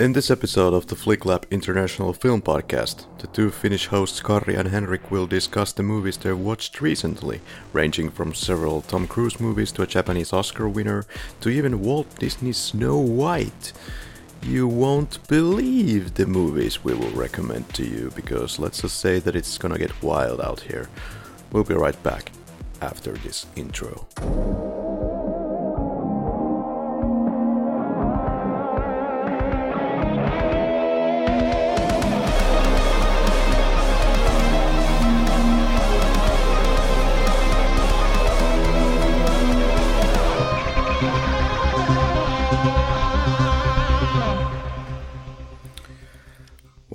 In this episode of the Flick Lab International Film Podcast, the two Finnish hosts Karri and Henrik will discuss the movies they've watched recently, ranging from several Tom Cruise movies to a Japanese Oscar winner to even Walt Disney's Snow White. You won't believe the movies we will recommend to you because let's just say that it's gonna get wild out here. We'll be right back after this intro.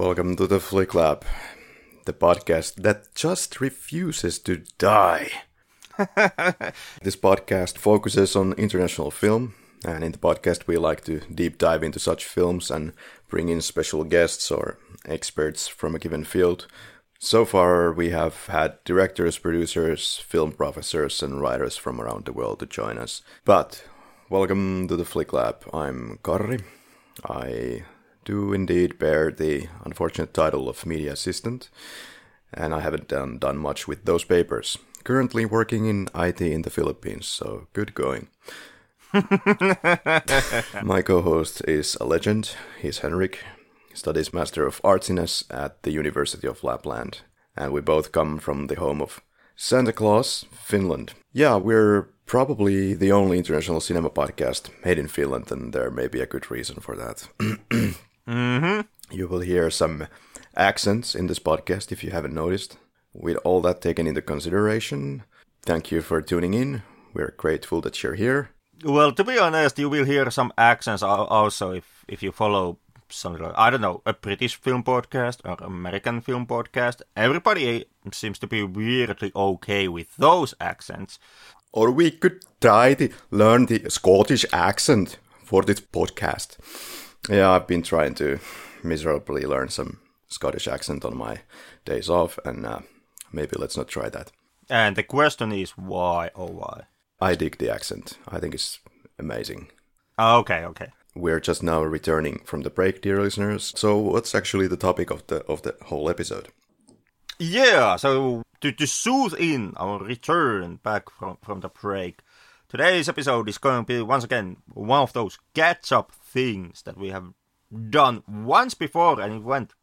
Welcome to the Flick Lab, the podcast that just refuses to die. this podcast focuses on international film, and in the podcast, we like to deep dive into such films and bring in special guests or experts from a given field. So far, we have had directors, producers, film professors, and writers from around the world to join us. But welcome to the Flick Lab. I'm Karri. I do indeed bear the unfortunate title of media assistant, and I haven't done, done much with those papers. Currently working in IT in the Philippines, so good going. My co host is a legend. He's Henrik. He studies Master of Artsiness at the University of Lapland, and we both come from the home of Santa Claus, Finland. Yeah, we're probably the only international cinema podcast made in Finland, and there may be a good reason for that. Mm-hmm. You will hear some accents in this podcast if you haven't noticed. With all that taken into consideration, thank you for tuning in. We're grateful that you're here. Well, to be honest, you will hear some accents also if if you follow like I don't know a British film podcast or American film podcast. Everybody seems to be weirdly okay with those accents. Or we could try to learn the Scottish accent for this podcast. Yeah, I've been trying to miserably learn some Scottish accent on my days off, and uh, maybe let's not try that. And the question is why? Oh, why? I dig the accent. I think it's amazing. Ah, Okay, okay. We're just now returning from the break, dear listeners. So, what's actually the topic of the of the whole episode? Yeah, so to, to soothe in our return back from, from the break, today's episode is going to be once again one of those catch up things that we have done once before and it went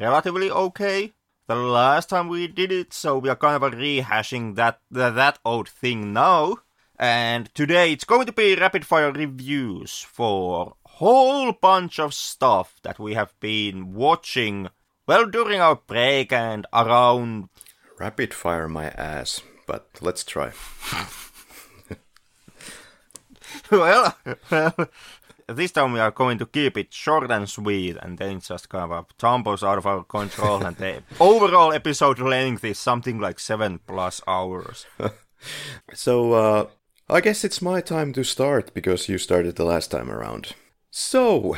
relatively okay the last time we did it, so we are kind of rehashing that, that, that old thing now. And today it's going to be rapid fire reviews for a whole bunch of stuff that we have been watching well during our break and around Rapid fire my ass, but let's try. well, this time we are going to keep it short and sweet and then just kind of tumbles out of our control and the overall episode length is something like seven plus hours. So, uh, I guess it's my time to start because you started the last time around. So,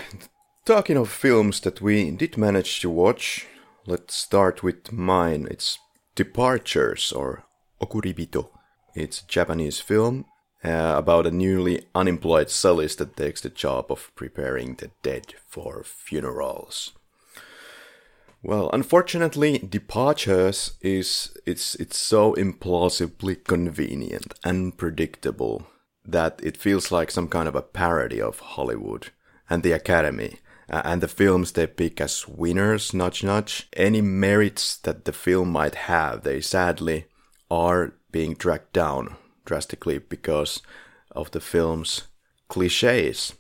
talking of films that we did manage to watch, let's start with mine. It's Departures or Okuribito. It's a Japanese film uh, about a newly unemployed cellist that takes the job of preparing the dead for funerals. Well, unfortunately, Departures is it's it's so implausibly convenient and predictable that it feels like some kind of a parody of Hollywood and the Academy uh, and the films they pick as winners, nudge nudge. Any merits that the film might have, they sadly are being dragged down drastically because of the film's cliches.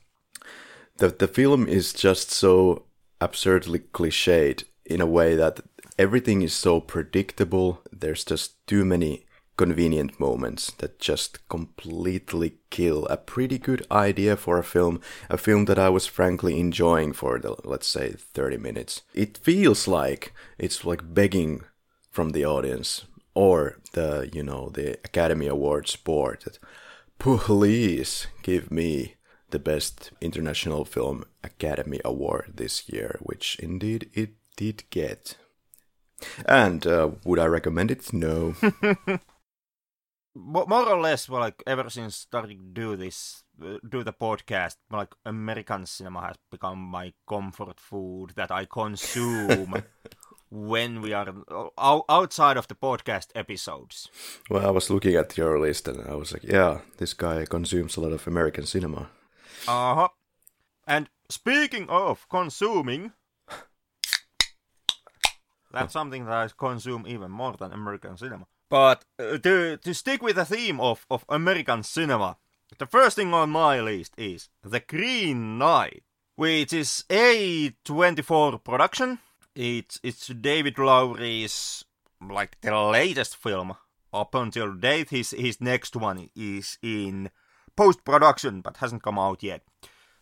The the film is just so absurdly cliched in a way that everything is so predictable. There's just too many convenient moments that just completely kill a pretty good idea for a film, a film that I was frankly enjoying for the let's say 30 minutes. It feels like it's like begging from the audience or the you know the Academy Awards board that please give me the best international film Academy Award this year, which indeed it did get. And uh, would I recommend it? No. Mo- More or less, well, like ever since starting to do this uh, do the podcast, like American cinema has become my comfort food that I consume when we are outside of the podcast episodes. Well, I was looking at your list and I was like, yeah, this guy consumes a lot of American cinema. Uh huh. And speaking of consuming, that's something that I consume even more than American cinema. But uh, to to stick with the theme of, of American cinema, the first thing on my list is The Green Knight, which is a 24 production. It's it's David Lowery's like the latest film up until date. His his next one is in post production but hasn't come out yet.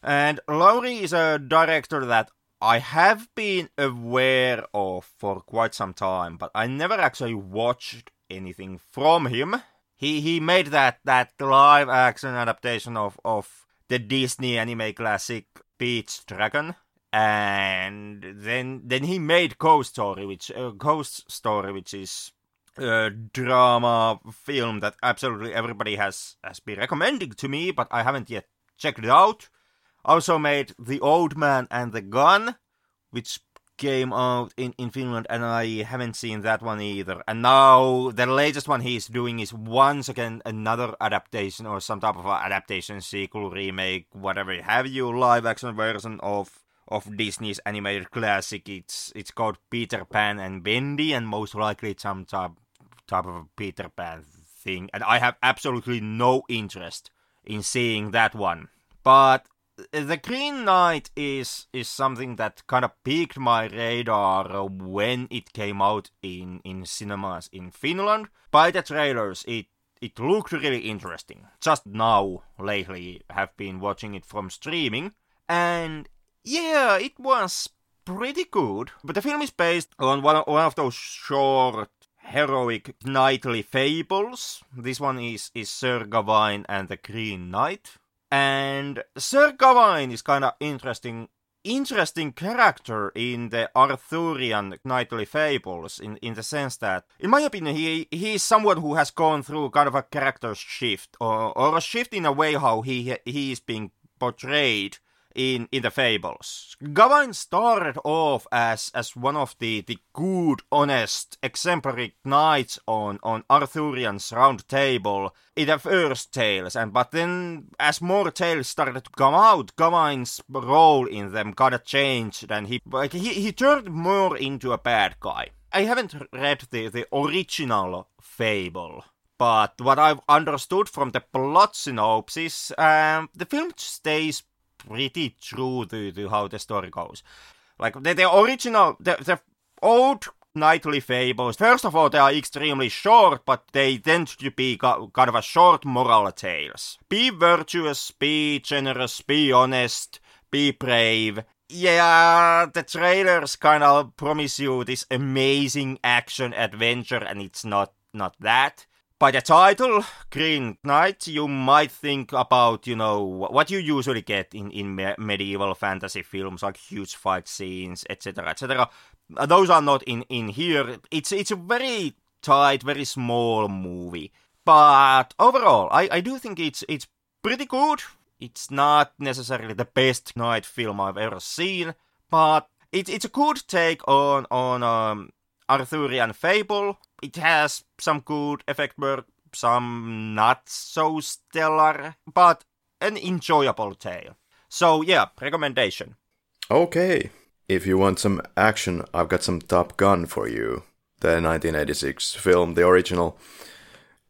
And Lowery is a director that I have been aware of for quite some time, but I never actually watched anything from him. He he made that that live action adaptation of of the Disney anime classic Pete's Dragon, and then then he made Ghost Story, which uh, Ghost Story, which is a drama film that absolutely everybody has has been recommending to me, but I haven't yet checked it out. Also made The Old Man and the Gun, which came out in, in Finland, and I haven't seen that one either. And now the latest one he's doing is once again another adaptation or some type of adaptation, sequel, remake, whatever have you, live action version of of Disney's animated classic. It's it's called Peter Pan and Wendy, and most likely it's some type type of Peter Pan thing. And I have absolutely no interest in seeing that one. But the Green Knight is is something that kind of piqued my radar when it came out in in cinemas in Finland. By the trailers, it it looked really interesting. Just now, lately, have been watching it from streaming, and yeah, it was pretty good. But the film is based on one of, one of those short heroic knightly fables. This one is is Sir Gawain and the Green Knight and Sir Gawain is kind of interesting interesting character in the Arthurian knightly fables in, in the sense that, in my opinion, he he is someone who has gone through kind of a character shift or, or a shift in a way how he he is being portrayed in in the fables. Gawain started off as as one of the the good, honest, exemplary knights on on Arthurian's round table in the first tales, and but then as more tales started to come out, Gawain's role in them kinda changed, and he like he he turned more into a bad guy. I haven't read the the original fable but what I've understood from the plot synopsis, um, the film stays pretty true to, to how the story goes. Like the, the original, the, the old knightly fables, first of all, they are extremely short, but they tend to be kind of a short moral tales. Be virtuous, be generous, be honest, be brave. Yeah, the trailers kind of promise you this amazing action adventure, and it's not not that by the title, Green Knight, you might think about, you know, what you usually get in, in me- medieval fantasy films, like huge fight scenes, etc., etc. Uh, those are not in, in here. It's it's a very tight, very small movie. But overall, I, I do think it's it's pretty good. It's not necessarily the best knight film I've ever seen, but it's it's a good take on on um, Arthurian fable it has some good effect work, some not so stellar, but an enjoyable tale. So yeah, recommendation. Okay. If you want some action, I've got some Top Gun for you. The 1986 film, the original.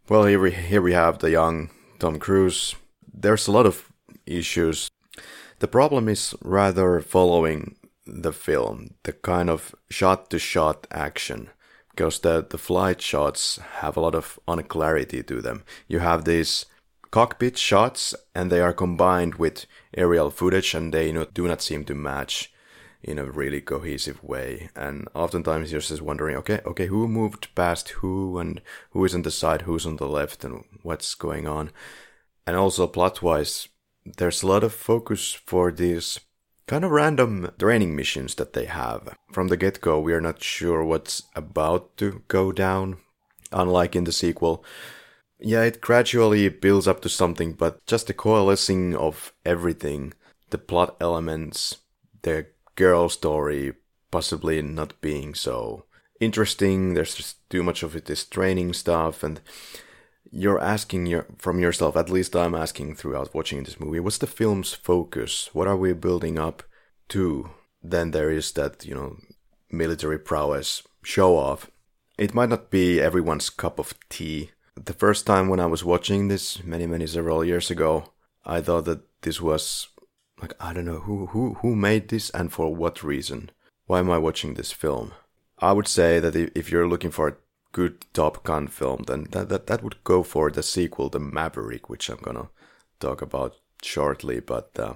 Well, here we, here we have the young Tom Cruise. There's a lot of issues. The problem is rather following the film, the kind of shot to shot action because the, the flight shots have a lot of unclarity to them. You have these cockpit shots and they are combined with aerial footage and they do not seem to match in a really cohesive way. And oftentimes you're just wondering, okay, okay, who moved past who and who is on the side, who's on the left and what's going on. And also plot wise, there's a lot of focus for these kind of random training missions that they have. From the get go, we are not sure what's about to go down, unlike in the sequel. yeah, it gradually builds up to something, but just the coalescing of everything, the plot elements, the girl story possibly not being so interesting. There's just too much of it is training stuff, and you're asking your, from yourself. At least I'm asking throughout watching this movie. What's the film's focus? What are we building up to? Then there is that you know military prowess show off. It might not be everyone's cup of tea. The first time when I was watching this many many several years ago, I thought that this was like I don't know who who who made this and for what reason. Why am I watching this film? I would say that if you're looking for good Top Gun film, then that that, that would go for the sequel, The Maverick, which I'm gonna talk about shortly. But uh,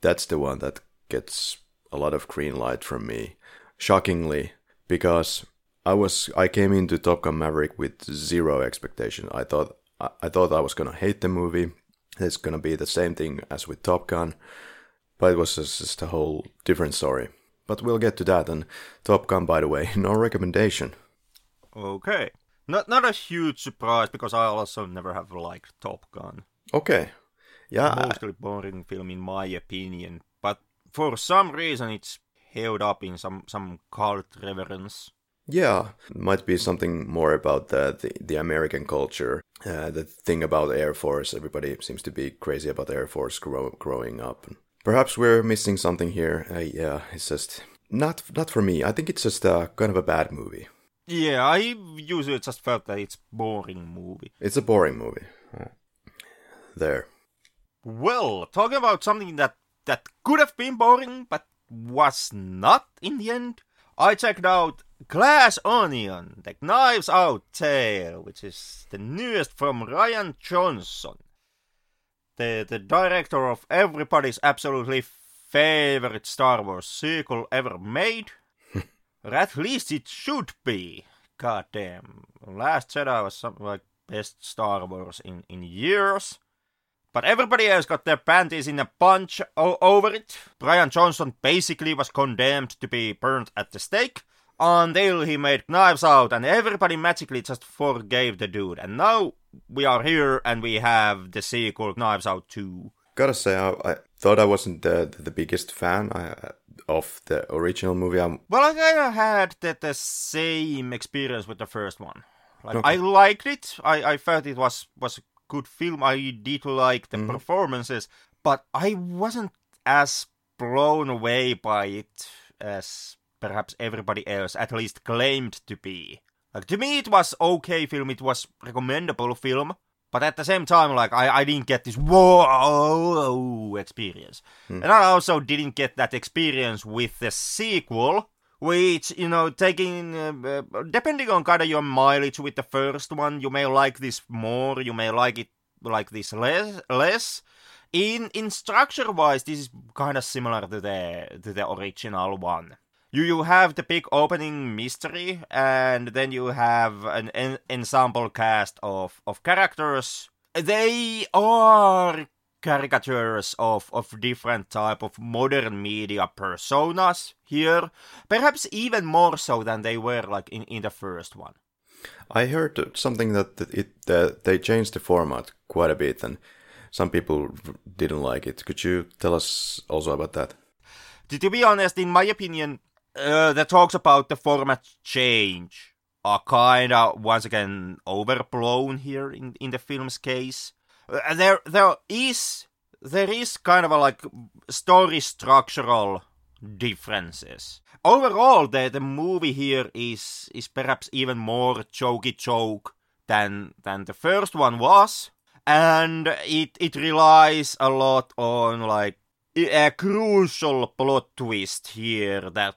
that's the one that gets a lot of green light from me. Shockingly, because I was I came into Top Gun Maverick with zero expectation. I thought I, I thought I was gonna hate the movie. It's gonna be the same thing as with Top Gun, but it was just, just a whole different story. But we'll get to that. And Top Gun, by the way, no recommendation. Okay. Not not a huge surprise because I also never have liked Top Gun. Okay. Yeah. Mostly boring film in my opinion, but for some reason it's held up in some some cult reverence. Yeah, might be something more about the the, the American culture. Uh, the thing about Air Force, everybody seems to be crazy about Air Force grow, growing up. Perhaps we're missing something here. Uh, yeah, it's just not not for me. I think it's just a kind of a bad movie. Yeah, I usually just felt that it's boring movie. It's a boring movie. There. Well, talking about something that that could have been boring but was not in the end, I checked out Glass Onion, the Knives Out tale, which is the newest from Rian Johnson the, the director of everybody's absolutely favorite Star Wars sequel ever made. Or at least it should be. God damn. Last Jedi was something like best Star Wars in, in years. But everybody else got their panties in a bunch o- over it. Rian Johnson basically was condemned to be burnt at the stake until he made Knives Out, and everybody magically just forgave the dude. And now we are here, and we have the sequel, Knives Out 2. Gotta say, I thought I wasn't the, the biggest fan uh, of the original movie. I'm... Well, I kind of had the, the same experience with the first one. Like, okay. I liked it. I, I felt it was, was a good film. I did like the mm-hmm. performances, but I wasn't as blown away by it as perhaps everybody else at least claimed to be. Like to me, it was okay film. It was recommendable film, but at the same time, like I, I didn't get this whoa experience, hmm. and I also didn't get that experience with the sequel. Which you know, taking uh, uh, depending on kind of your mileage with the first one, you may like this more, you may like it like this less. Less. In in structure wise, this is kind of similar to the to the original one you you have the big opening mystery, and then you have an en- ensemble cast of of characters. They are caricatures of, of different type of modern media personas here, perhaps even more so than they were like in, in the first one. I heard something that it uh, they changed the format quite a bit, and some people didn't like it. Could you tell us also about that? To be honest, in my opinion, uh, the talks about the format change are kind of once again overblown here in in the film's case. Uh, there there is there is kind of a like story structural differences. Overall, the the movie here is is perhaps even more jokey joke than than the first one was, and it it relies a lot on like a crucial plot twist here that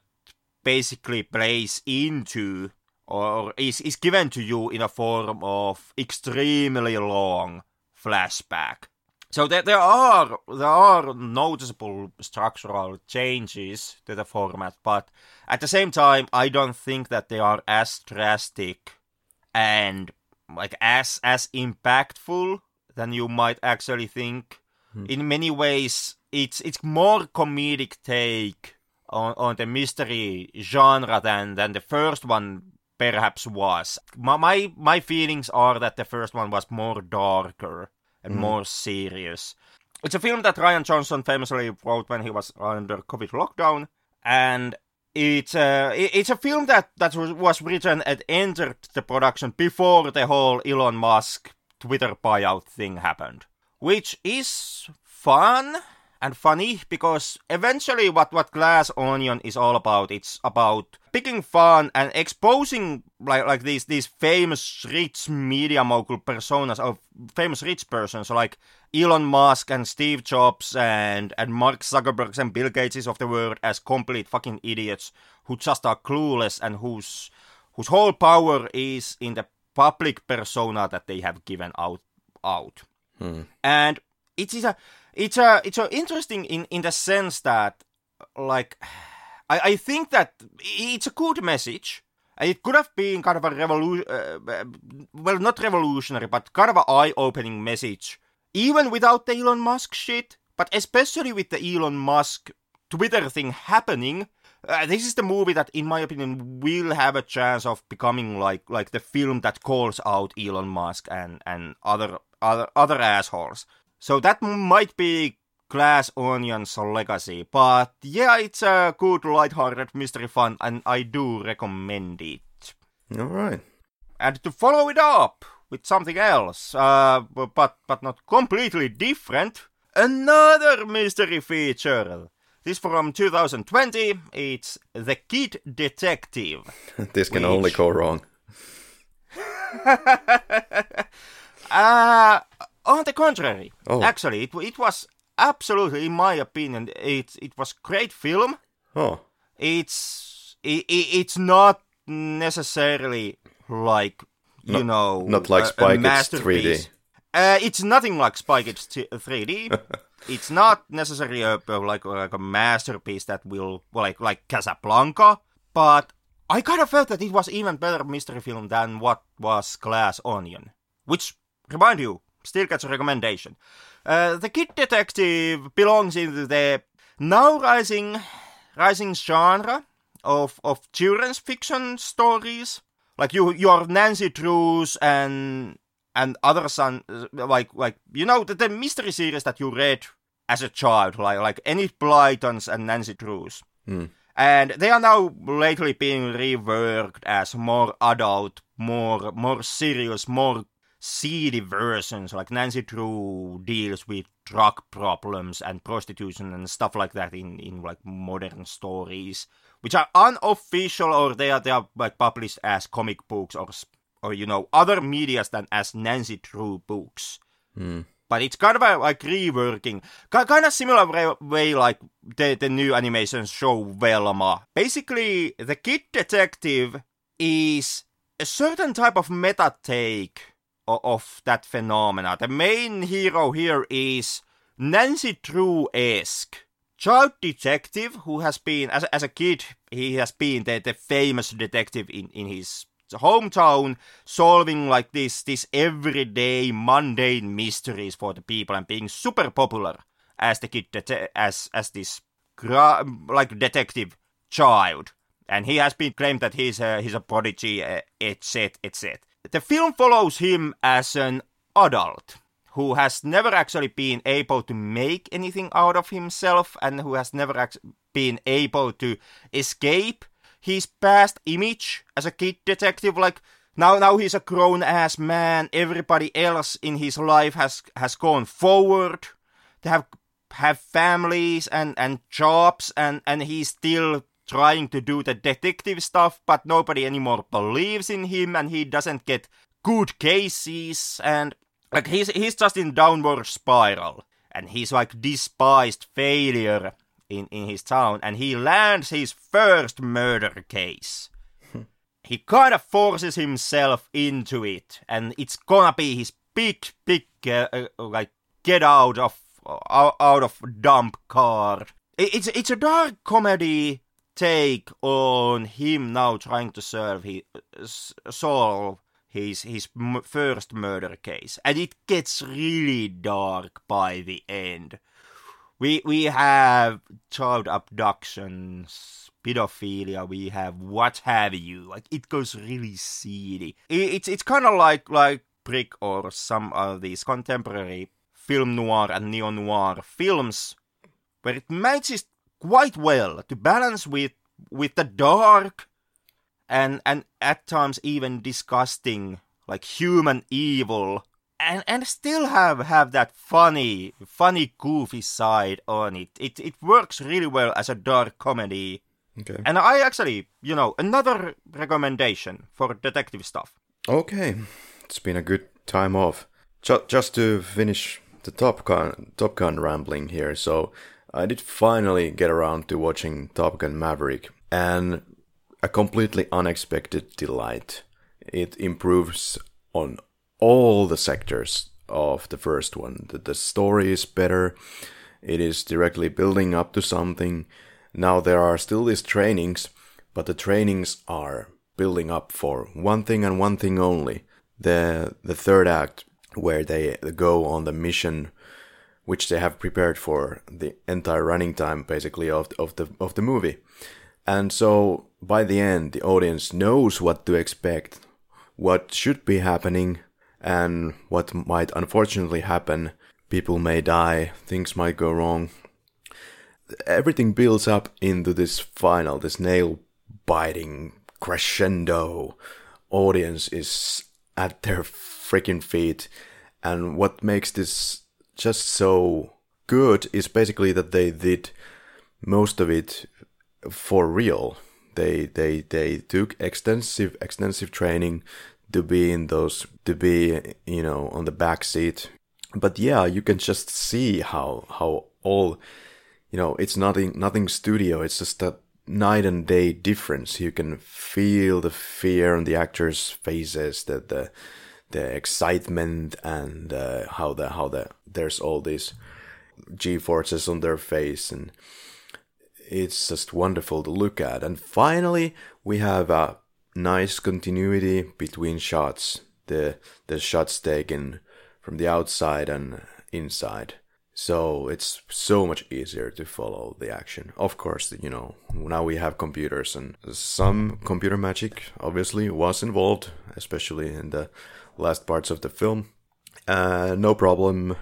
basically plays into or is, is given to you in a form of extremely long flashback. So there, there are there are noticeable structural changes to the format, but at the same time, I don't think that they are as drastic and like as as impactful than you might actually think. Hmm. In many ways, it's it's more comedic take on, on the mystery genre than than the first one perhaps was. My, my my feelings are that the first one was more darker and more serious. It's a film that Rian Johnson famously wrote when he was under COVID lockdown, and it's uh, it- it's a film that that was, was written and entered the production before the whole Elon Musk Twitter buyout thing happened, which is fun and funny because eventually what what Glass Onion is all about it's about picking fun and exposing like like these these famous rich media mogul personas of famous rich persons like Elon Musk and Steve Jobs and and Mark Zuckerberg and Bill Gates of the world as complete fucking idiots who just are clueless and whose whose whole power is in the public persona that they have given out out. Hmm. And it is a it's a it's a interesting in in the sense that like I, I think that it's a good message it could have been kind of a revolution uh, well not revolutionary but kind of an eye-opening message even without the Elon Musk shit but especially with the Elon Musk Twitter thing happening uh, this is the movie that, in my opinion, will have a chance of becoming like like the film that calls out Elon Musk and and other other other assholes. So that might be Glass Onion's legacy. But yeah, it's a good, light-hearted mystery fun, and I do recommend it. All right. And to follow it up with something else, uh, but but not completely different, another mystery feature. This from 2020. It's The Kid Detective. This can only go wrong. Uh, on the contrary, Oh. actually, it, it was absolutely, in my opinion, it it was great film. Oh, It's it, it's not necessarily like you Not- know not like Spy Kids 3D. Uh, it's nothing like Spy Kids 3D. it's not necessarily a, a- like like a masterpiece that will like like Casablanca, but I kind of felt that it was even better mystery film than what was Glass Onion, which remind you still gets a recommendation. Uh, the Kid Detective belongs into the now rising rising genre of of children's fiction stories. Like you, your Nancy Drews and and other son like like you know the, the mystery series that you read as a child, like like Enid Blytons and Nancy Drews. And they are now lately being reworked as more adult, more more serious, more seedy versions. Like Nancy Drew deals with drug problems and prostitution and stuff like that in, in like modern stories, which are unofficial or they are they are like published as comic books or or you know other medias than as Nancy Drew books hmm. but it's kind of a, like reworking, Ki- kind of similar way, way like the, the new animation show Velma. Basically, the Kid Detective is a certain type of meta take of, that phenomena. The main hero here is Nancy Drew-esque child detective who has been, as, as a kid, he has been the, the famous detective in, in his hometown solving like this this everyday mundane mysteries for the people and being super popular as the kid dete- as as this like detective child and he has been claimed that he's a he's a prodigy uh, etc etc the film follows him as an adult who has never actually been able to make anything out of himself and who has never been able to escape his past image as a kid detective like now now he's a grown ass man. Everybody else in his life has has gone forward. They have have families and and jobs and and he's still trying to do the detective stuff but nobody anymore believes in him and he doesn't get good cases and like he's he's just in downward spiral. And he's like despised failure in in his town and he lands his first murder case. He kind of forces himself into it and it's gonna be his big big uh, uh, like get out of out, out of dump car. It's it's a dark comedy take on him now trying to serve he, solve his his first murder case and it gets really dark by the end we we have child abductions, pedophilia, we have what have you. Like it goes really seedy. It, it's it's kind of like like Brick or some of these contemporary film noir and neo noir films, where it manages quite well to balance with with the dark and and at times even disgusting like human evil and and still have have that funny funny goofy side on it it it works really well as a dark comedy Okay. and i actually you know another recommendation for detective stuff Okay. It's been a good time off. Ju- just to finish the Top Gun Top Gun rambling here. So I did finally get around to watching Top Gun Maverick and a completely unexpected delight. It improves on all the sectors of the first one. The, the story is better. It is directly building up to something. Now there are still these trainings, but the trainings are building up for one thing and one thing only. The the third act where they go on the mission which they have prepared for the entire running time basically of of the of the movie. And so by the end the audience knows what to expect, what should be happening and what might unfortunately happen. People may die, things might go wrong. Everything builds up into this final, this nail biting crescendo. Audience is at their freaking feet. And what makes this just so good is basically that they did most of it for real. They they they took extensive extensive training to be in those to be you know on the back seat. But yeah, you can just see how how all you know it's nothing nothing studio. It's just a night and day difference. You can feel the fear on the actors' faces, the the the excitement and uh, how the how the there's all these g forces on their face and it's just wonderful to look at and finally we have a nice continuity between shots the the shots taken from the outside and inside so it's so much easier to follow the action of course you know now we have computers and some computer magic obviously was involved especially in the last parts of the film. Uh, no problem.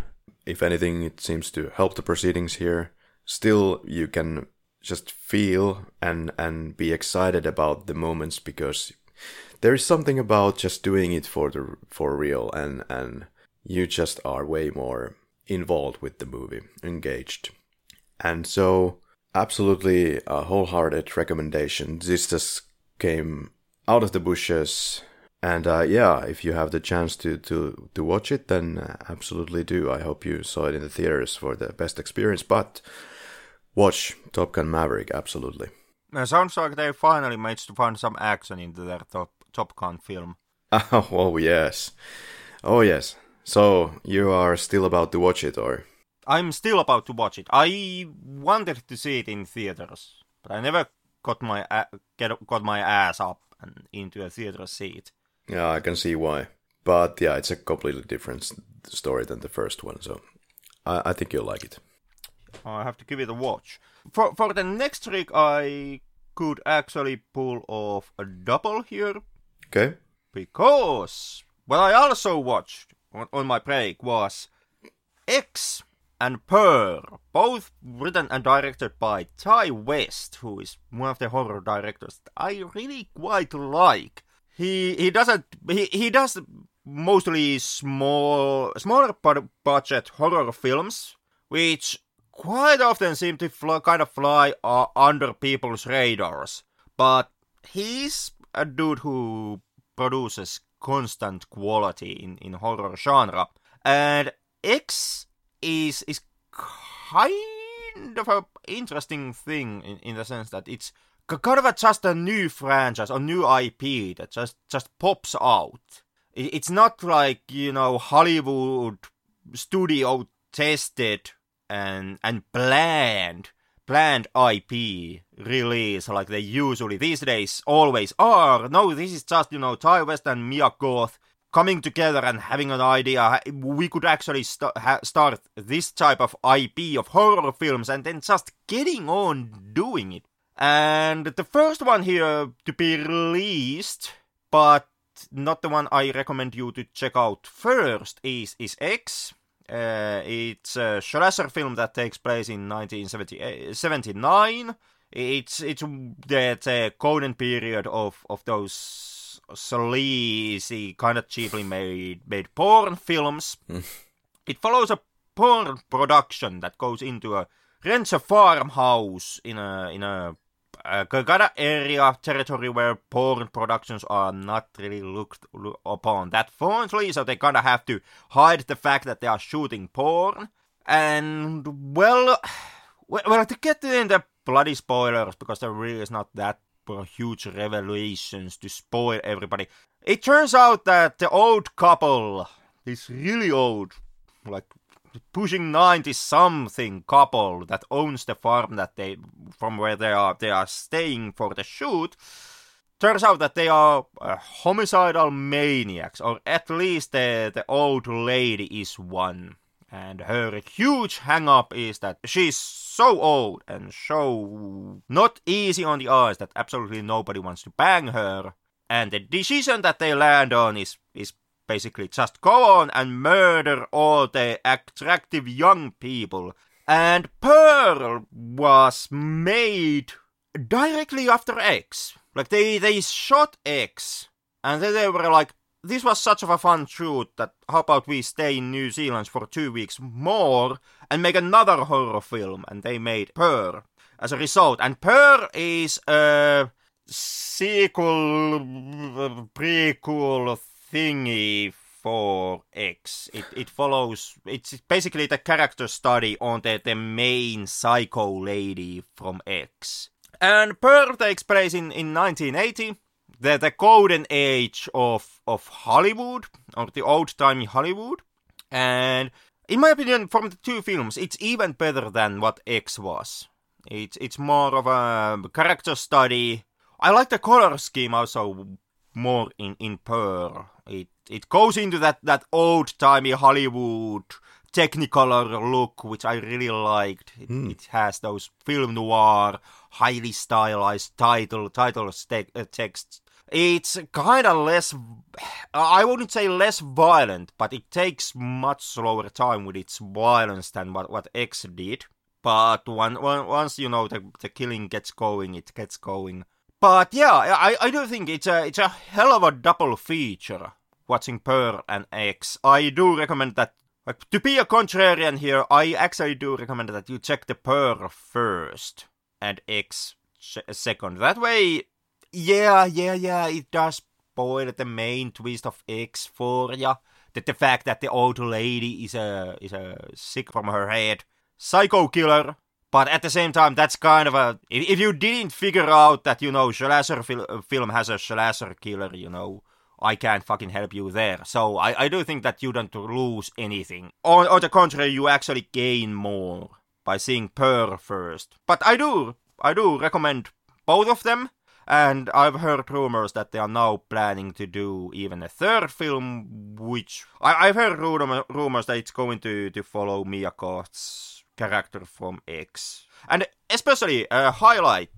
If anything, it seems to help the proceedings here. Still, you can just feel and and be excited about the moments because there is something about just doing it for the for real and and you just are way more involved with the movie, engaged. And so, absolutely a wholehearted recommendation. This just came out of the bushes and uh, yeah, if you have the chance to to to watch it, then uh, absolutely do. I hope you saw it in the theaters for the best experience. But watch Top Gun Maverick, absolutely. It sounds like they finally managed to find some action into their Top Top Gun film. oh yes, oh yes. So you are still about to watch it, or? I'm still about to watch it. I wanted to see it in theaters, but I never got my get got my ass up and into a theater seat. Yeah, I can see why. But yeah, it's a completely different story than the first one, so I, I think you'll like it. I have to give it a watch. For for the next trick, I could actually pull off a double here. Okay. Because what I also watched on, on my break was X and Pearl, both written and directed by Ti West, who is one of the horror directors I really quite like he he doesn't he, he does mostly small smaller budget horror films which quite often seem to kind of fly uh, under people's radars. But he's a dude who produces constant quality in, in horror genre. And x is is kind of a interesting thing in, in the sense that it's kind of just a new franchise a new IP that just just pops out. It's not like you know Hollywood studio tested and and planned planned IP release like they usually these days always are. No, this is just you know Ti West and Mia Goth coming together and having an idea. We could actually st- ha- start this type of IP of horror films and then just getting on doing it. And the first one here to be released, but not the one I recommend you to check out first, is is X. Uh, it's a slasher film that takes place in 1979. Uh, it's it's the, the uh, golden period of of those sleazy, kind of cheaply made made porn films. Hmm. it follows a porn production that goes into a rents a farmhouse in a in a uh, Gagada area of territory where porn productions are not really looked upon that fondly, so they kind of have to hide the fact that they are shooting porn. And well, well, to get in the bloody spoilers because there really is not that huge revelations to spoil everybody. It turns out that the old couple, this really old, like pushing 90 something couple that owns the farm that they from where they are they are staying for the shoot. Turns out that they are uh, homicidal maniacs or at least the the old lady is one. And her huge hang up is that she's so old and so not easy on the eyes that absolutely nobody wants to bang her. And the decision that they land on is is basically just go on and murder all the attractive young people. And Pearl was made directly after X. Like they they shot X, and then they were like, "This was such of a fun shoot that how about we stay in New Zealand for two weeks more and make another horror film?" And they made Pearl as a result. And Pearl is a sequel, prequel thingy for X. It it follows. It's basically the character study on the the main psycho lady from X. And Pearl takes place in, in 1980, the the golden age of of Hollywood or the old timey Hollywood. And in my opinion, from the two films, it's even better than what X was. It's it's more of a character study. I like the color scheme also more in in Pearl. It it goes into that that old timey Hollywood technicolor look, which I really liked. It, mm. it, has those film noir, highly stylized title title uh, texts. It's kind of less. I wouldn't say less violent, but it takes much slower time with its violence than what what X did. But one, one, once you know the the killing gets going, it gets going. But yeah, I, I do think it's a it's a hell of a double feature watching Pearl and X. I do recommend that. Like, to be a contrarian here, I actually do recommend that you check the Pearl first and X second. That way, yeah, yeah, yeah, it does spoil the main twist of X for ya. That the fact that the old lady is a is a sick from her head psycho killer but at the same time, that's kind of a. If, if you didn't figure out that, you know, slasher fil- film has a slasher killer, you know, I can't fucking help you there. So I, I do think that you don't lose anything. On, on the contrary, you actually gain more by seeing Pearl first. But I do, I do recommend both of them. And I've heard rumors that they are now planning to do even a third film, which I, have heard rumor, rumors that it's going to, to follow Mia Goth's character from X. And especially a highlight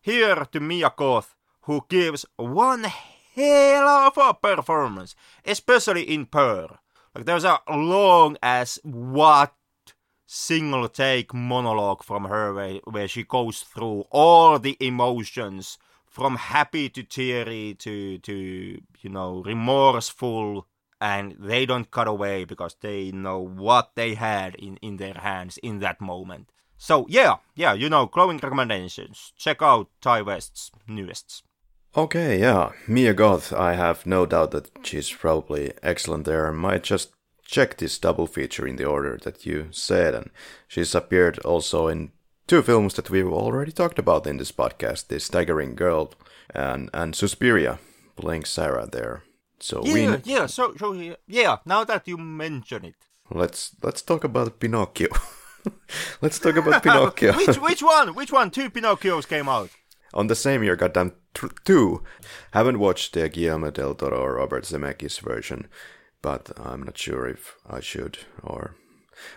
here to Mia Goth, who gives one hell of a performance, especially in Pearl. Like there's a long as what single take monologue from her where, where she goes through all the emotions from happy to teary to to you know remorseful and they don't cut away because they know what they had in, in their hands in that moment. So yeah, yeah, you know, glowing recommendations. Check out Ti West's newest. Okay, yeah, Mia Goth, I have no doubt that she's probably excellent there. Might just check this double feature in the order that you said, and she's appeared also in two films that we've already talked about in this podcast: The Staggering Girl and and Suspiria, playing Sarah there. So yeah, we yeah. So so yeah. Now that you mention it, let's let's talk about Pinocchio. let's talk about Pinocchio. which which one? Which one? Two Pinocchios came out on the same year. Goddamn, 2. Haven't watched the Guillermo del Toro or Robert Zemeckis version, but I'm not sure if I should or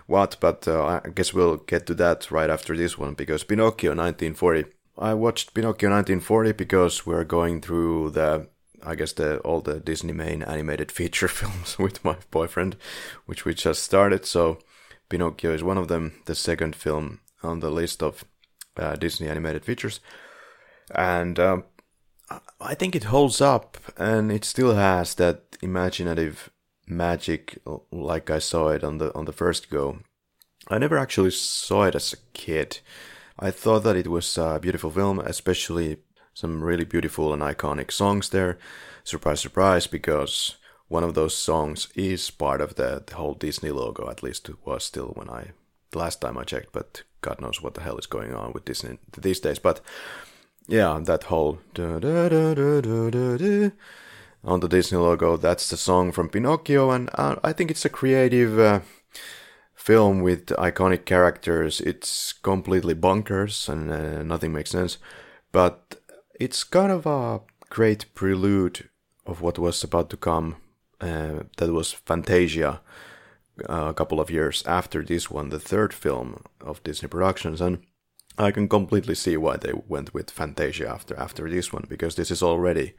what, but uh, I guess we'll get to that right after this one because Pinocchio 1940. I watched Pinocchio 1940 because we're going through the I guess the all the Disney main animated feature films with my boyfriend, which we just started. So Pinocchio is one of them, the second film on the list of uh, Disney animated features, and um, I think it holds up, and it still has that imaginative magic like I saw it on the on the first go. I never actually saw it as a kid. I thought that it was a beautiful film, especially some really beautiful and iconic songs there. Surprise, surprise, because one of those songs is part of the, the whole Disney logo, at least it was still when I, the last time I checked, but God knows what the hell is going on with Disney these days. But yeah, that whole on the Disney logo, that's the song from Pinocchio, and uh, I think it's a creative uh, film with iconic characters. It's completely bonkers and uh, nothing makes sense, but it's kind of a great prelude of what was about to come. Uh, that was Fantasia, uh, a couple of years after this one, the third film of Disney Productions, and I can completely see why they went with Fantasia after after this one because this is already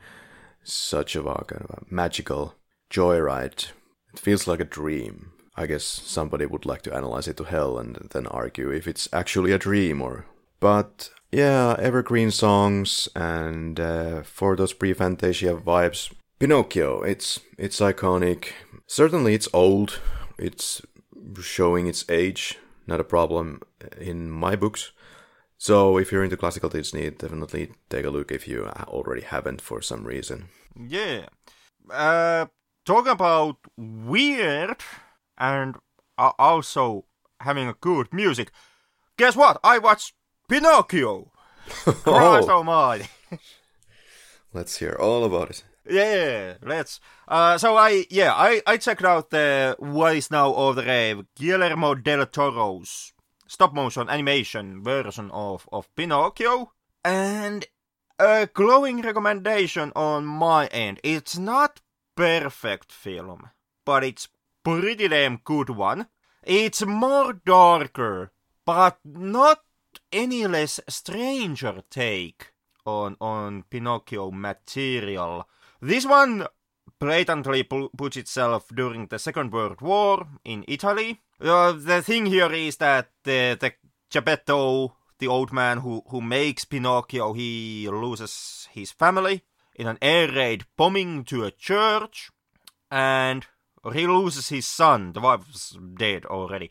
such a kind of a magical joyride. It feels like a dream. I guess somebody would like to analyze it to hell and then argue if it's actually a dream or. But yeah, evergreen songs, and uh, for those pre-Fantasia vibes, Pinocchio. It's it's iconic. Certainly, it's old. It's showing its age. Not a problem in my books. So if you're into classical Disney, definitely take a look if you already haven't for some reason. Yeah. Uh, talking about weird and also having a good music. Guess what? I watched Pinocchio. Christ oh. almighty. let's hear all about it. Yeah, let's. Uh, so I yeah I I checked out the what is now all the rave Guillermo del Toro's stop motion animation version of of Pinocchio and a glowing recommendation on my end. It's not perfect film, but it's pretty damn good one. It's more darker, but not any less stranger take on on Pinocchio material. This one blatantly puts itself during the Second World War in Italy. Uh, the thing here is that the, the Geppetto, the old man who, who makes Pinocchio, he loses his family in an air raid bombing to a church, and he loses his son. The wife's dead already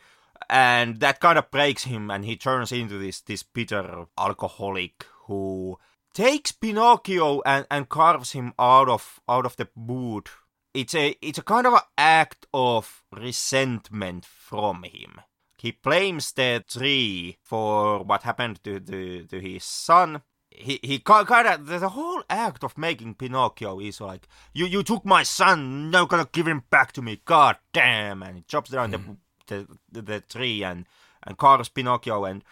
and that kind of breaks him and he turns into this this bitter alcoholic who takes Pinocchio and, and carves him out of out of the wood. It's a it's a kind of an act of resentment from him. He blames the tree for what happened to, to, to his son. He he kind of the whole act of making Pinocchio is like you you took my son, now gonna give him back to me. God damn! And he chops down mm. the the, the tree and and carves Pinocchio and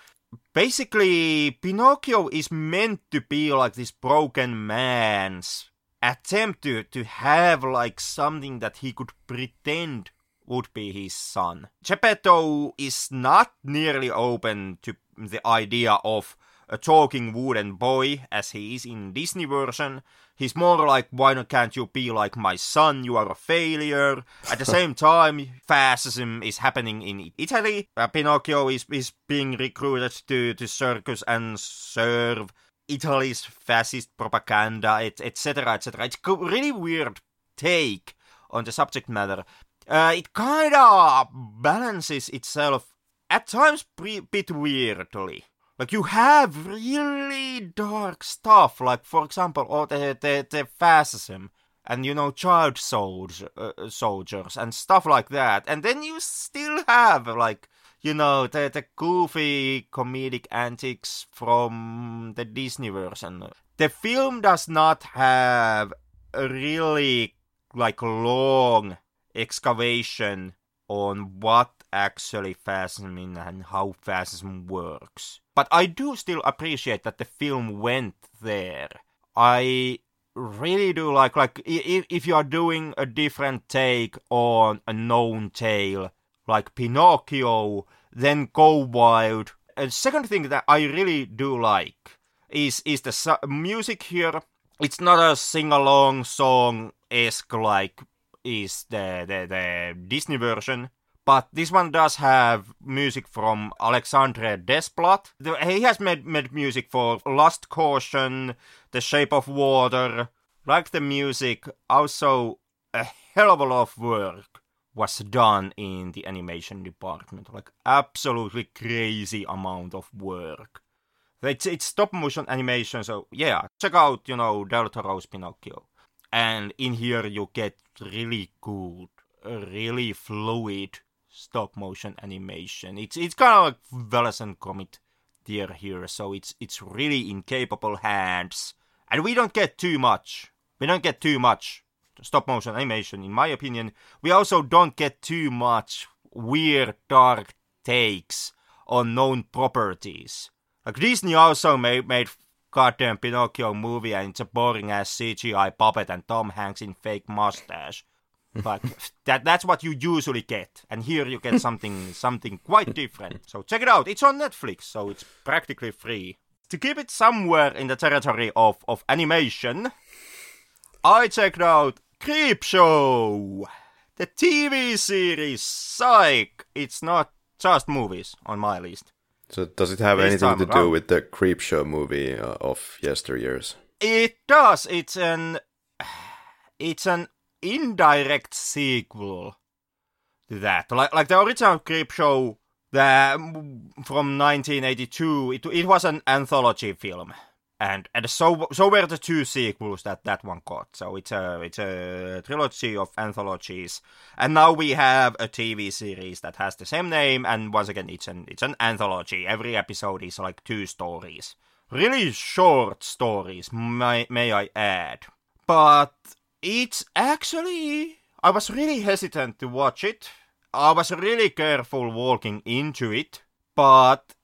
basically Pinocchio is meant to be like this broken man's attempt to, to have like something that he could pretend would be his son. Geppetto is not nearly open to the idea of a talking wooden boy as he is in Disney version. He's more like, why not can't you be like my son? You are a failure. At the same time, fascism is happening in Italy. Uh, Pinocchio is, is being recruited to, the circus and serve Italy's fascist propaganda, etc., etc. It's a really weird take on the subject matter. Uh, it kind of balances itself at times a bit weirdly. Like you have really dark stuff, like for example, all the the, the fascism and you know child soldier, uh, soldiers and stuff like that, and then you still have like you know the the goofy comedic antics from the Disney version. The film does not have a really like long excavation on what actually fascism and how fascism works. But I do still appreciate that the film went there. I really do like like if if you are doing a different take on a known tale like Pinocchio, then go wild. And second thing that I really do like is is the su- music here. It's not a sing along song esque like is the, the the Disney version. But this one does have music from Alexandre Desplat. He has made, made music for Lust Caution, The Shape of Water. Like the music, also a hell of a lot of work was done in the animation department. Like absolutely crazy amount of work. It's, it's stop motion animation, so yeah, check out, you know, Del Toro's Pinocchio. And in here you get really good, really fluid stop motion animation. It's it's kind of like and Gromit tier here, so it's it's really in capable hands, and we don't get too much. We don't get too much stop motion animation, in my opinion. We also don't get too much weird, dark takes on known properties. Like Disney also made made goddamn Pinocchio movie, and it's a boring ass CGI puppet and Tom Hanks in fake mustache. But that that's what you usually get, and here you get something something quite different. So check it out. It's on Netflix, so it's practically free. To keep it somewhere in the territory of, of animation, I checked out Creepshow, the TV series. Psych! It's not just movies on my list. So does it have this anything to do with the Creepshow movie uh, of yesteryears? It does. It's an it's an indirect sequel to that. Like like the original Creepshow the from 1982 it, it was an anthology film and and so so were the two sequels that that one got. So it's a it's a trilogy of anthologies, and now we have a TV series that has the same name. And once again, it's an it's an anthology. Every episode is like two stories, really short stories, may may I add. But it's actually I was really hesitant to watch it. I was really careful walking into it, but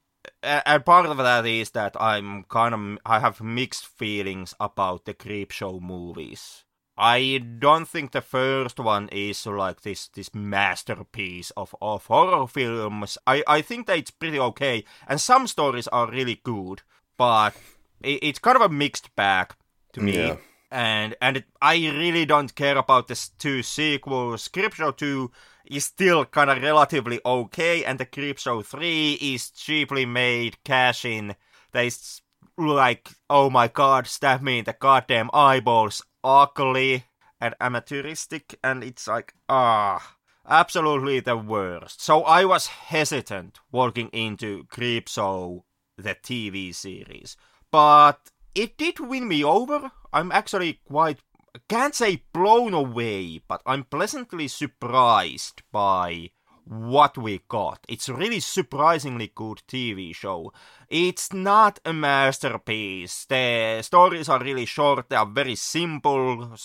and part of that is that I'm kind of I have mixed feelings about the Creepshow movies. I don't think the first one is like this this masterpiece of, of horror films. I, I think that it's pretty okay, and some stories are really good, but it, it's kind of a mixed bag to me. Yeah. And and it, I really don't care about the two sequels. Creepshow two is still kind of relatively okay, and the Creepshow 3 is cheaply made cash in. They like, oh my god, stab me in the goddamn eyeballs, ugly and amateuristic, and it's like, ah, absolutely the worst. So I was hesitant walking into Creepshow, the TV series, but it did win me over. I'm actually quite can't say blown away, but I'm pleasantly surprised by what we got. It's really surprisingly good TV show. It's not a masterpiece. The stories are really short, they are very simple,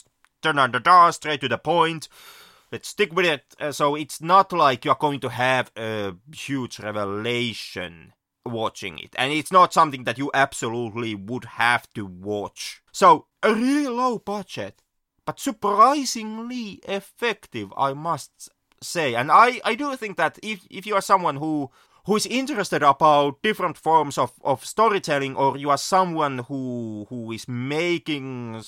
turn on the da straight to the point. Let's stick with it. Uh, so it's not like you're going to have a huge revelation watching it. And it's not something that you absolutely would have to watch. So, a really low budget, but surprisingly effective, I must say. And I, I do think that if, if you are someone who who is interested about different forms of, of storytelling or you are someone who who is making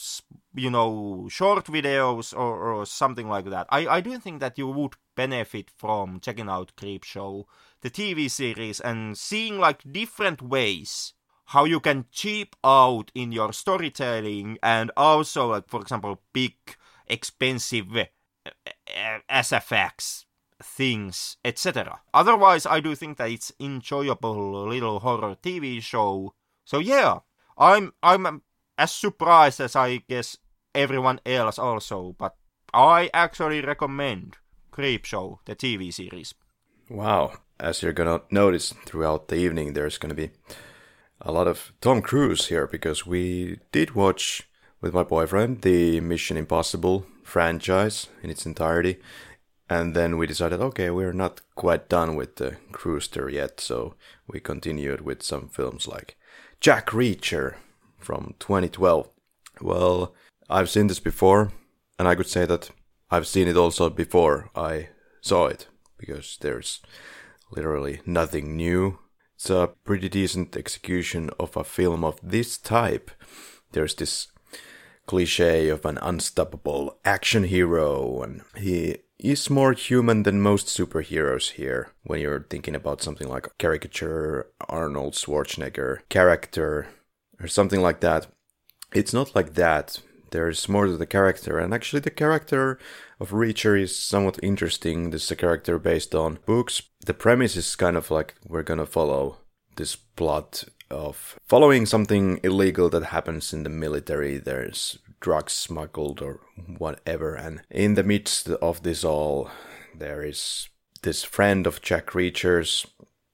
you know short videos or, or something like that I, I do think that you would benefit from checking out Creepshow the TV series and seeing like different ways how you can cheap out in your storytelling and also like for example big expensive uh, uh, SFX things, etc. Otherwise, I do think that it's enjoyable little horror TV show. So yeah, I'm I'm as surprised as I guess everyone else also, but I actually recommend Creepshow, the TV series. Wow, as you're gonna notice throughout the evening, there's gonna be a lot of Tom Cruise here because we did watch with my boyfriend the Mission Impossible franchise in its entirety. And then we decided, okay, we're not quite done with the Cruister yet, so we continued with some films like Jack Reacher from 2012. Well, I've seen this before, and I could say that I've seen it also before I saw it, because there's literally nothing new. It's a pretty decent execution of a film of this type. There's this cliche of an unstoppable action hero, and he is more human than most superheroes here when you're thinking about something like caricature Arnold Schwarzenegger character or something like that. It's not like that. There's more to the character, and actually, the character of Reacher is somewhat interesting. This is a character based on books. The premise is kind of like we're gonna follow this plot of following something illegal that happens in the military. There's drugs smuggled or whatever, and in the midst of this all, there is this friend of Jack Reacher's,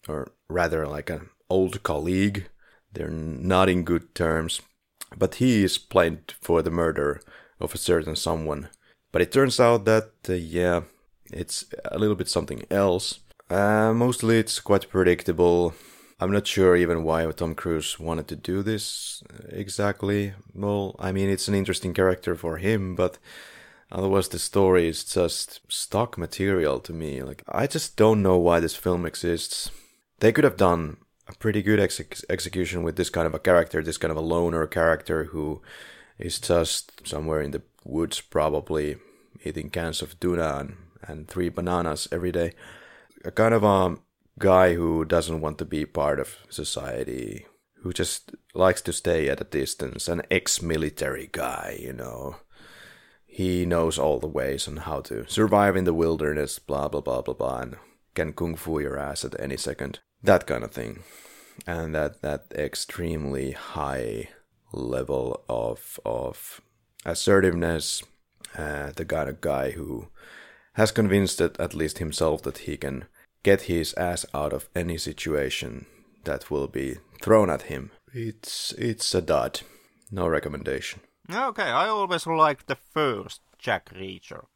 or rather like an old colleague. They're not in good terms, but he is blamed for the murder of a certain someone. But it turns out that, uh, yeah, it's a little bit something else. Uh, mostly it's quite predictable. I'm not sure even why Tom Cruise wanted to do this exactly. Well, I mean, it's an interesting character for him, but otherwise the story is just stock material to me. Like, I just don't know why this film exists. They could have done a pretty good ex- execution with this kind of a character, this kind of a loner character who is just somewhere in the woods, probably eating cans of tuna and, and three bananas every day. A kind of a guy who doesn't want to be part of society, who just likes to stay at a distance, an ex military guy, you know. He knows all the ways on how to survive in the wilderness, blah blah blah blah blah, and can kung fu your ass at any second. That kind of thing. And that, that extremely high level of of assertiveness, uh, the kind of guy who has convinced that at least himself that he can get his ass out of any situation that will be thrown at him. It's it's a dud. No recommendation. Okay, I always liked the first Jack Reacher.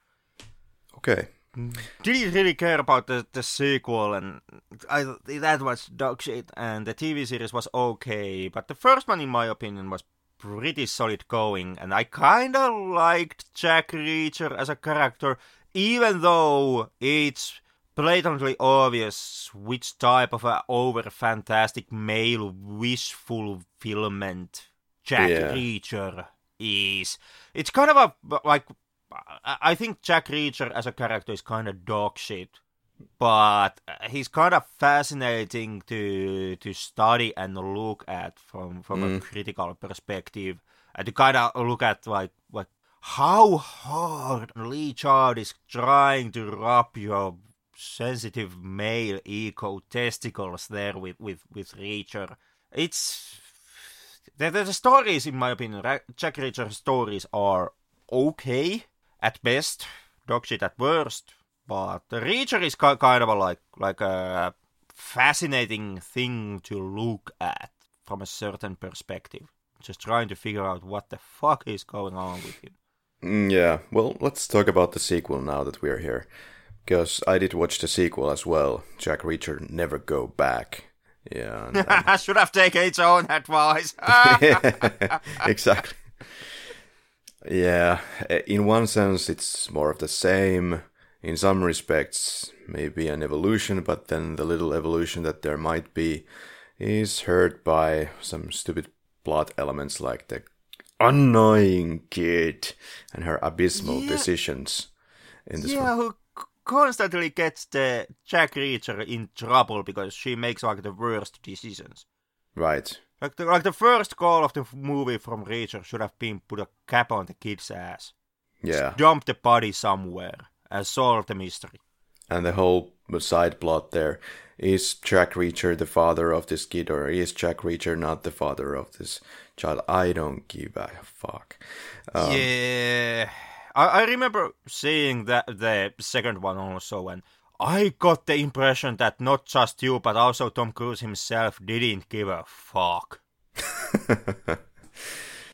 Okay. Didn't really care about the, the sequel, and I that was dog shit. And the TV series was okay, but the first one, in my opinion, was pretty solid going. And I kind of liked Jack Reacher as a character, even though it's blatantly obvious which type of a over fantastic male wish fulfillment Jack Yeah. Reacher is. It's kind of a like I I think Jack Reacher as a character is kind of dog shit, but he's kind of fascinating to to study and look at from from a mm. critical perspective, and to kind of look at like like how hard Lee Child is trying to rub your sensitive male ego testicles there with with with Reacher. It's the, the, the stories, in my opinion, Jack Reacher stories are okay at best, dog shit at worst. But the Reacher is ki- kind of a like like a fascinating thing to look at from a certain perspective. Just trying to figure out what the fuck is going on with him. Mm, yeah. Well, let's talk about the sequel now that we're here, because I did watch the sequel as well. Jack Reacher Never Go Back. Yeah. I should have taken its own advice. exactly. Yeah, eh, in one sense, it's more of the same. In some respects, maybe an evolution, but then the little evolution that there might be is hurt by some stupid plot elements like the annoying kid and her abysmal Yeah. decisions in this yeah, one. who constantly gets the Jack Reacher in trouble because she makes like the worst decisions. Right. Like the, like the first call of the movie from Reacher should have been put a cap on the kid's ass. Yeah. Dump the body somewhere and solve the mystery. And the whole side plot there is Jack Reacher the father of this kid, or is Jack Reacher not the father of this child? I don't give a fuck. Um, yeah, I, I remember seeing that the second one also, and I got the impression that not just you, but also Tom Cruise himself didn't give a fuck.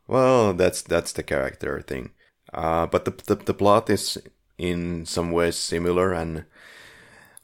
Well, that's that's the character thing. Uh, but the, the the plot is in some ways similar and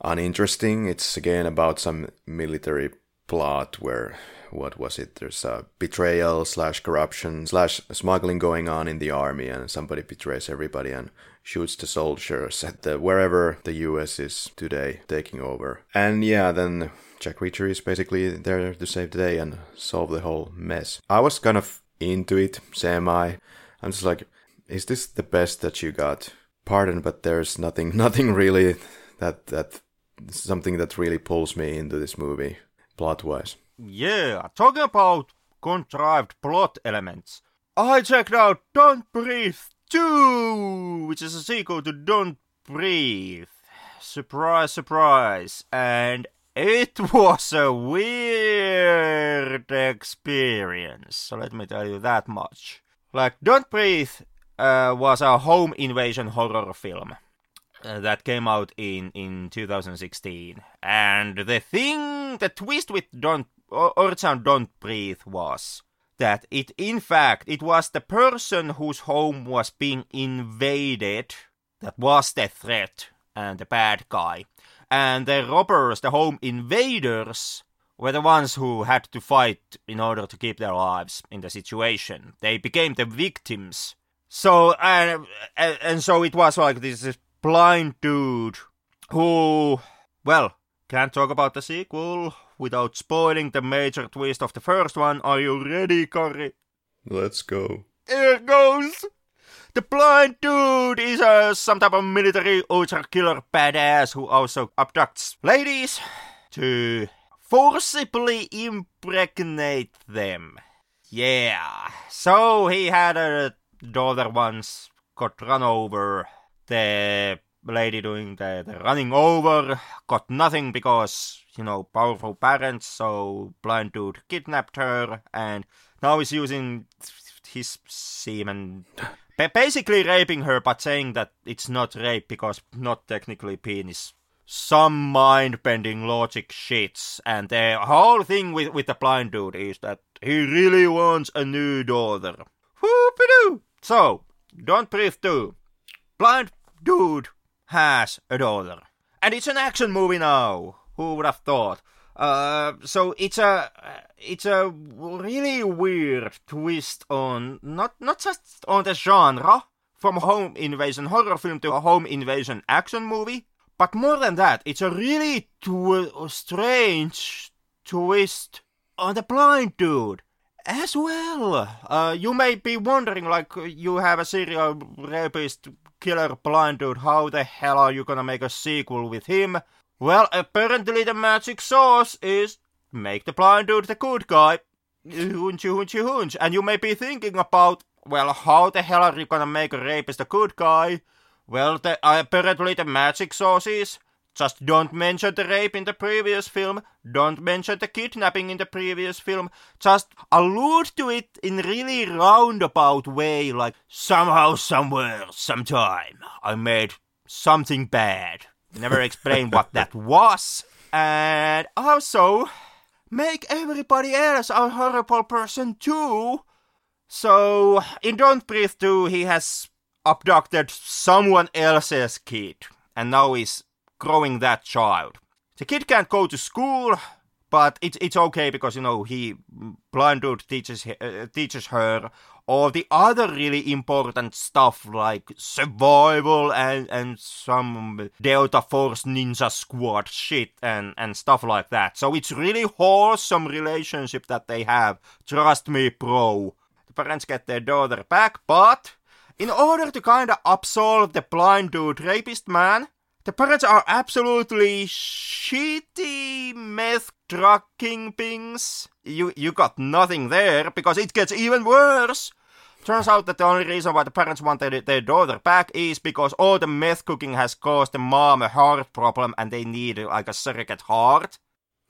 uninteresting. It's again about some military plot where what was it? There's a betrayal slash corruption slash smuggling going on in the army, and somebody betrays everybody and shoots the soldiers at the wherever the U.S. is today, taking over. And yeah, then Jack Reacher is basically there to save the day and solve the whole mess. I was kind of into it, semi. I'm just like, is this the best that you got? Pardon, but there's nothing, nothing really that that something that really pulls me into this movie plot wise. Yeah, talking about contrived plot elements, I checked out Don't Breathe 2, which is a sequel to Don't Breathe. Surprise, surprise. And it was a weird experience, let me tell you that much. Like, Don't Breathe uh, was a home invasion horror film. Uh, that came out in, in 2016. And the thing, the twist with Don't original Don't Breathe was that it, in fact, it was the person whose home was being invaded that was the threat and the bad guy. And the robbers, the home invaders, were the ones who had to fight in order to keep their lives in the situation. They became the victims. So, and, and so it was like this, this blind dude who, well, can't talk about the sequel without spoiling the major twist of the first one. Are you ready, Karri? Let's go. Here goes! The blind dude is a, some type of military ultra killer badass who also abducts ladies to forcibly impregnate them. Yeah. So he had a daughter once, got run over. The lady doing the, the running over got nothing because you know, powerful parents, so blind dude kidnapped her, and now he's using his semen, basically raping her, but saying that it's not rape because not technically penis. Some mind-bending logic shits, and the whole thing with, with the blind dude is that he really wants a new daughter. Whoopidoo! So, don't breathe too. Blind dude has a daughter. And it's an action movie now. Who would have thought? Uh, so it's a it's a really weird twist on not not just on the genre from home invasion horror film to a home invasion action movie, but more than that, it's a really tw- strange twist on the blind dude as well. Uh, you may be wondering, like, you have a serial rapist killer blind dude, how the hell are you gonna make a sequel with him? Well, apparently the magic sauce is make the blind dude the good guy. Hunch, hunch, hunch. And you may be thinking about, well, how the hell are you gonna make a rapist a good guy? Well, the, apparently the magic sauce is just don't mention the rape in the previous film, don't mention the kidnapping in the previous film, just allude to it in really roundabout way, like somehow, somewhere, sometime, I made something bad never explain what that was. And also, make everybody else a horrible person too. So, in Don't Breathe 2, he has abducted someone else's kid, and now he's growing that child. The kid can't go to school, but it's it's okay because you know he blind teaches uh, teaches her all the other really important stuff like survival and, and some Delta Force Ninja Squad shit and, and stuff like that. So it's really wholesome relationship that they have. Trust me, bro. The parents get their daughter back, but in order to kinda absolve the blind dude rapist man, the parents are absolutely shitty meth drug kingpins. You you got nothing there because it gets even worse. Turns out that the only reason why the parents wanted their daughter back is because all the meth cooking has caused the mom a heart problem and they need like a surrogate heart.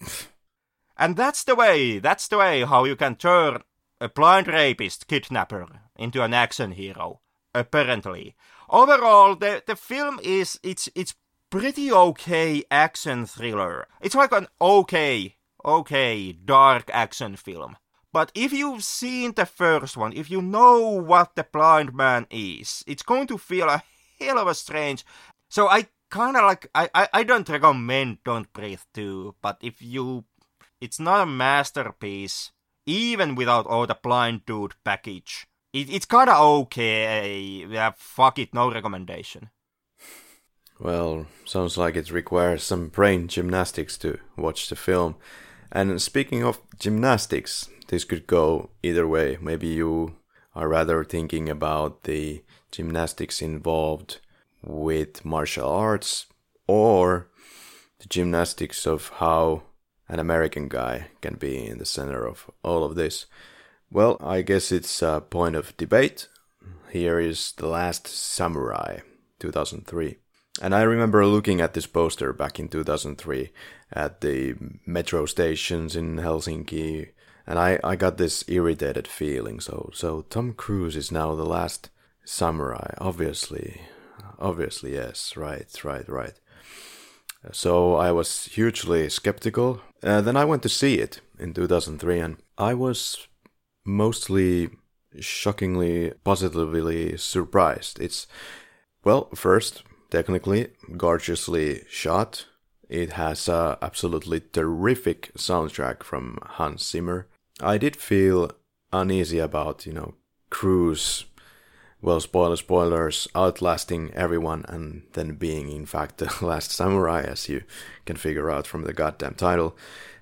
and that's the way, that's the way how you can turn a blind rapist kidnapper into an action hero. Apparently. Overall, the, the film is it's it's pretty okay action thriller. It's like an okay, okay dark action film. But if you've seen the first one, if you know what the blind man is, it's going to feel a hell of a strange. So I kind of like I, I I don't recommend Don't Breathe 2, but if you it's not a masterpiece, even without all the blind dude package. It, it's kinda okay. Yeah, fuck it, no recommendation. Well, sounds like it requires some brain gymnastics to watch the film. And speaking of gymnastics, this could go either way. Maybe you are rather thinking about the gymnastics involved with martial arts or the gymnastics of how an American guy can be in the center of all of this. Well, I guess it's a point of debate. Here is The Last Samurai, 2003. And I remember looking at this poster back in 2003 at the metro stations in Helsinki, and I, I got this irritated feeling. So, so Tom Cruise is now the last samurai. Obviously, obviously, yes, right, right, right. So I was hugely skeptical. Uh, then I went to see it in 2003, and I was mostly shockingly positively surprised. It's well, first, technically gorgeously shot. It has a absolutely terrific soundtrack from Hans Zimmer. I did feel uneasy about, you know, Cruise, well, spoiler spoilers, outlasting everyone and then being, in fact, the last samurai, as you can figure out from the goddamn title.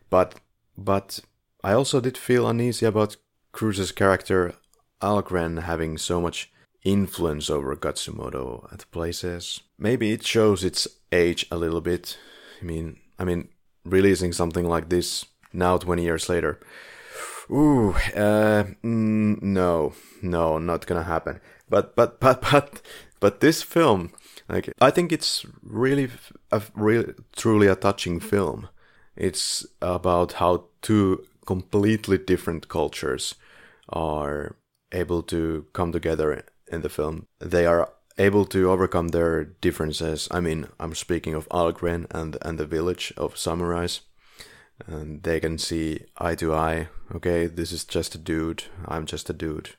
But, but I also did feel uneasy about Cruise's character Algren having so much influence over Katsumoto at places. Maybe it shows its age a little bit. I mean, I mean, releasing something like this now, 20 years later. Ooh, uh, mm, no, no, not gonna happen. But, but, but, but, but this film, like, I think it's really, a really, truly a touching film. It's about how two completely different cultures are able to come together in the film. They are able to overcome their differences. I mean, I'm speaking of Algren and and the village of samurais. And they can see eye to eye. Okay, this is just a dude. I'm just a dude.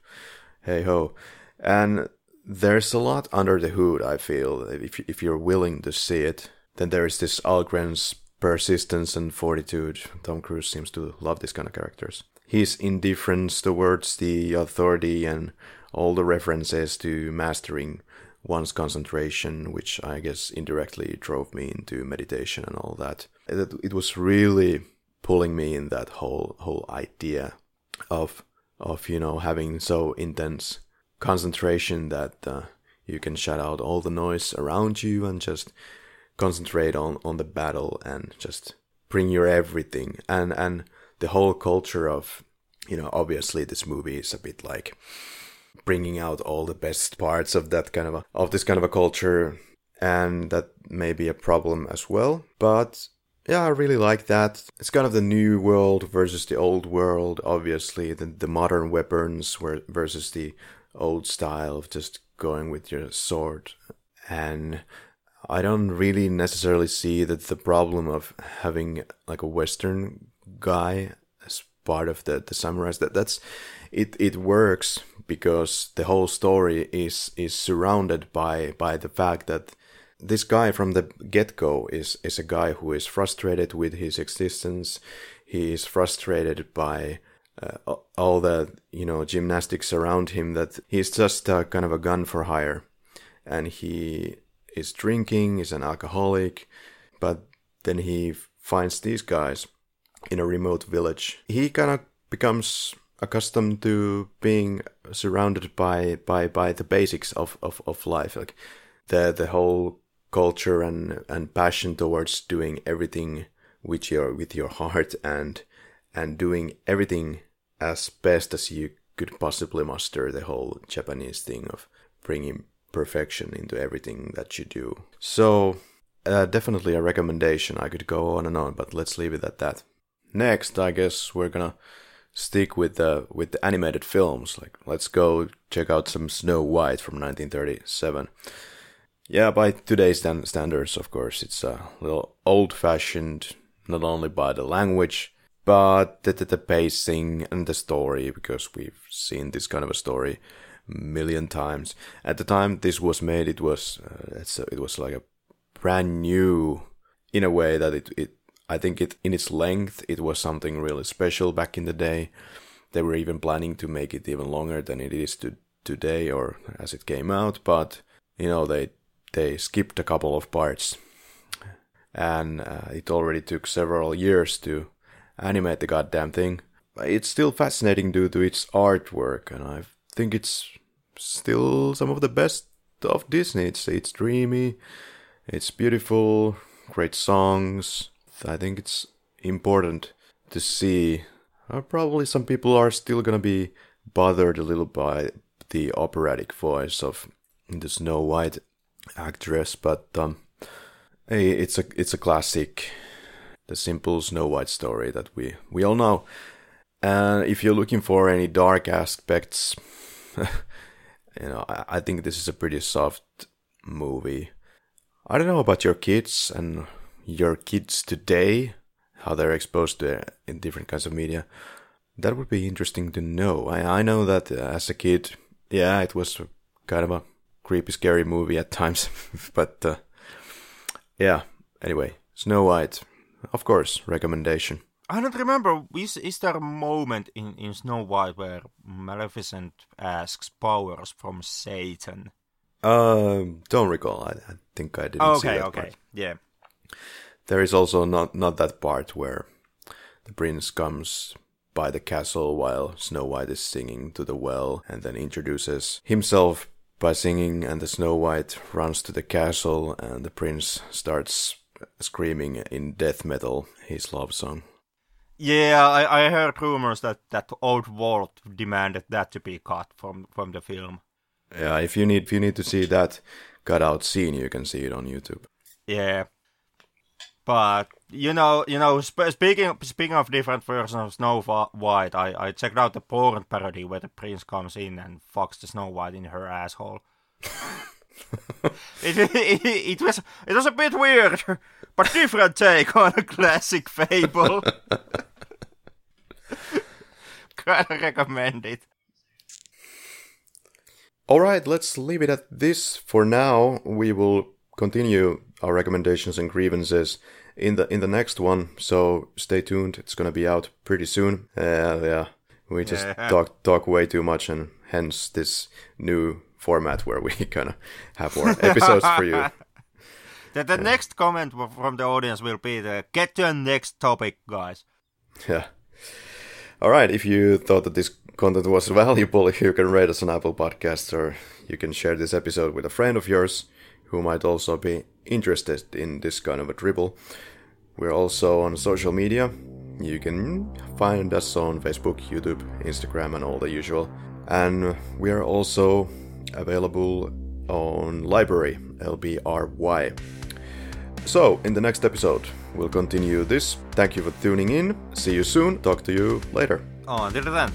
Hey ho. And there's a lot under the hood, I feel. If, if you're willing to see it, then there's this Algren's persistence and fortitude. Tom Cruise seems to love these kind of characters. His indifference towards the authority and all the references to mastering one's concentration, which I guess indirectly drove me into meditation and all that. It was really pulling me in that whole whole idea of of you know having so intense concentration that uh, you can shut out all the noise around you and just concentrate on on the battle and just bring your everything and and the whole culture of you know obviously this movie is a bit like bringing out all the best parts of that kind of a, of this kind of a culture and that may be a problem as well. But yeah i really like that. It's kind of the new world versus the old world obviously. The, the modern weapons versus the old style of just going with your sword. And i don't really necessarily see that the problem of having like a western guy as part of the the samurais that that's it it works because the whole story is is surrounded by by the fact that this guy from the get-go is is a guy who is frustrated with his existence. He is frustrated by uh, all the you know gymnastics around him that he's just kind of a gun for hire. And he is drinking is an alcoholic but then he finds these guys in a remote village. He kind of becomes accustomed to being surrounded by by by the basics of of, of life like the the whole culture and and passion towards doing everything with your with your heart and and doing everything as best as you could possibly muster the whole Japanese thing of bringing perfection into everything that you do. So, uh, definitely a recommendation. I could go on and on, but let's leave it at that. Next, I guess we're gonna stick with the with the animated films. Like let's go check out some Snow White from 1937. Yeah, by today's standards, of course, it's a little old-fashioned, not only by the language, but the, the, the pacing and the story, because we've seen this kind of a story million times. At the time this was made, it was uh, it was like a brand new, in a way that it it I think it in its length it was something really special back in the day. They were even planning to make it even longer than it is to today or as it came out, but you know they they skipped a couple of parts, and uh, it already took several years to animate the goddamn thing. It's still fascinating due to its artwork, and I think it's still some of the best of Disney. It's it's dreamy, it's beautiful, great songs. I think it's important to see. Uh, probably some people are still gonna be bothered a little by the operatic voice of the Snow White actress, but um, hey, it's a it's a classic, the simple Snow White story that we we all know. And if you're looking for any dark aspects, you know, I, I think this is a pretty soft movie. I don't know about your kids and your kids today, how they're exposed to in different kinds of media. That would be interesting to know. I, I know that as a kid, yeah, it was kind of a creepy, scary movie at times. but uh, yeah, anyway, Snow White, of course, recommendation. I don't remember. Is, is there a moment in, in Snow White where Maleficent asks powers from Satan? Uh, don't recall. I, I think I didn't okay, see that okay, part. yeah. There is also not not that part where the prince comes by the castle while Snow White is singing to the well and then introduces himself by singing and the Snow White runs to the castle and the prince starts screaming in death metal his love song. Yeah, I, I heard rumors that that old Walt demanded that to be cut from from the film. Yeah, if you need if you need to see that cut out scene, you can see it on YouTube. Yeah, but you know, you know, sp- speaking speaking of different versions of Snow White, I, I checked out the porn parody where the prince comes in and fucks the Snow White in her asshole. it, it, it was it was a bit weird, but different take on a classic fable. Kind of recommend it. All right, let's leave it at this for now. We will continue our recommendations and grievances in the in the next one. So stay tuned. It's gonna be out pretty soon. Uh, yeah, we just Yeah. talk talk way too much, and hence this new format where we kind of have more episodes for you. The, the next comment from the audience will be the get to the next topic, guys. Yeah. All right. If you thought that this content was valuable, you can rate us on Apple Podcasts, or you can share this episode with a friend of yours who might also be interested in this kind of a dribble. We're also on social media. You can find us on Facebook, YouTube, Instagram, and all the usual. And we are also available on Library, LBRY. So, in the next episode, we'll continue this. Thank you for tuning in. See you soon. Talk to you later. Oh, until then.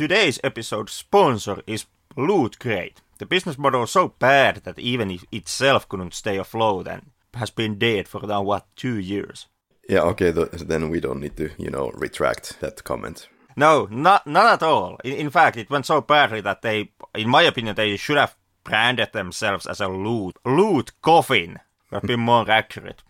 Today's episode sponsor is Loot Crate. The business model is so bad that even it itself couldn't stay afloat and has been dead for now what two years. Yeah, okay, th- then we don't need to, you know, retract that comment. No, not not at all. In, in fact, it went so badly that they, in my opinion, they should have branded themselves as a loot loot coffin. That'd be more accurate.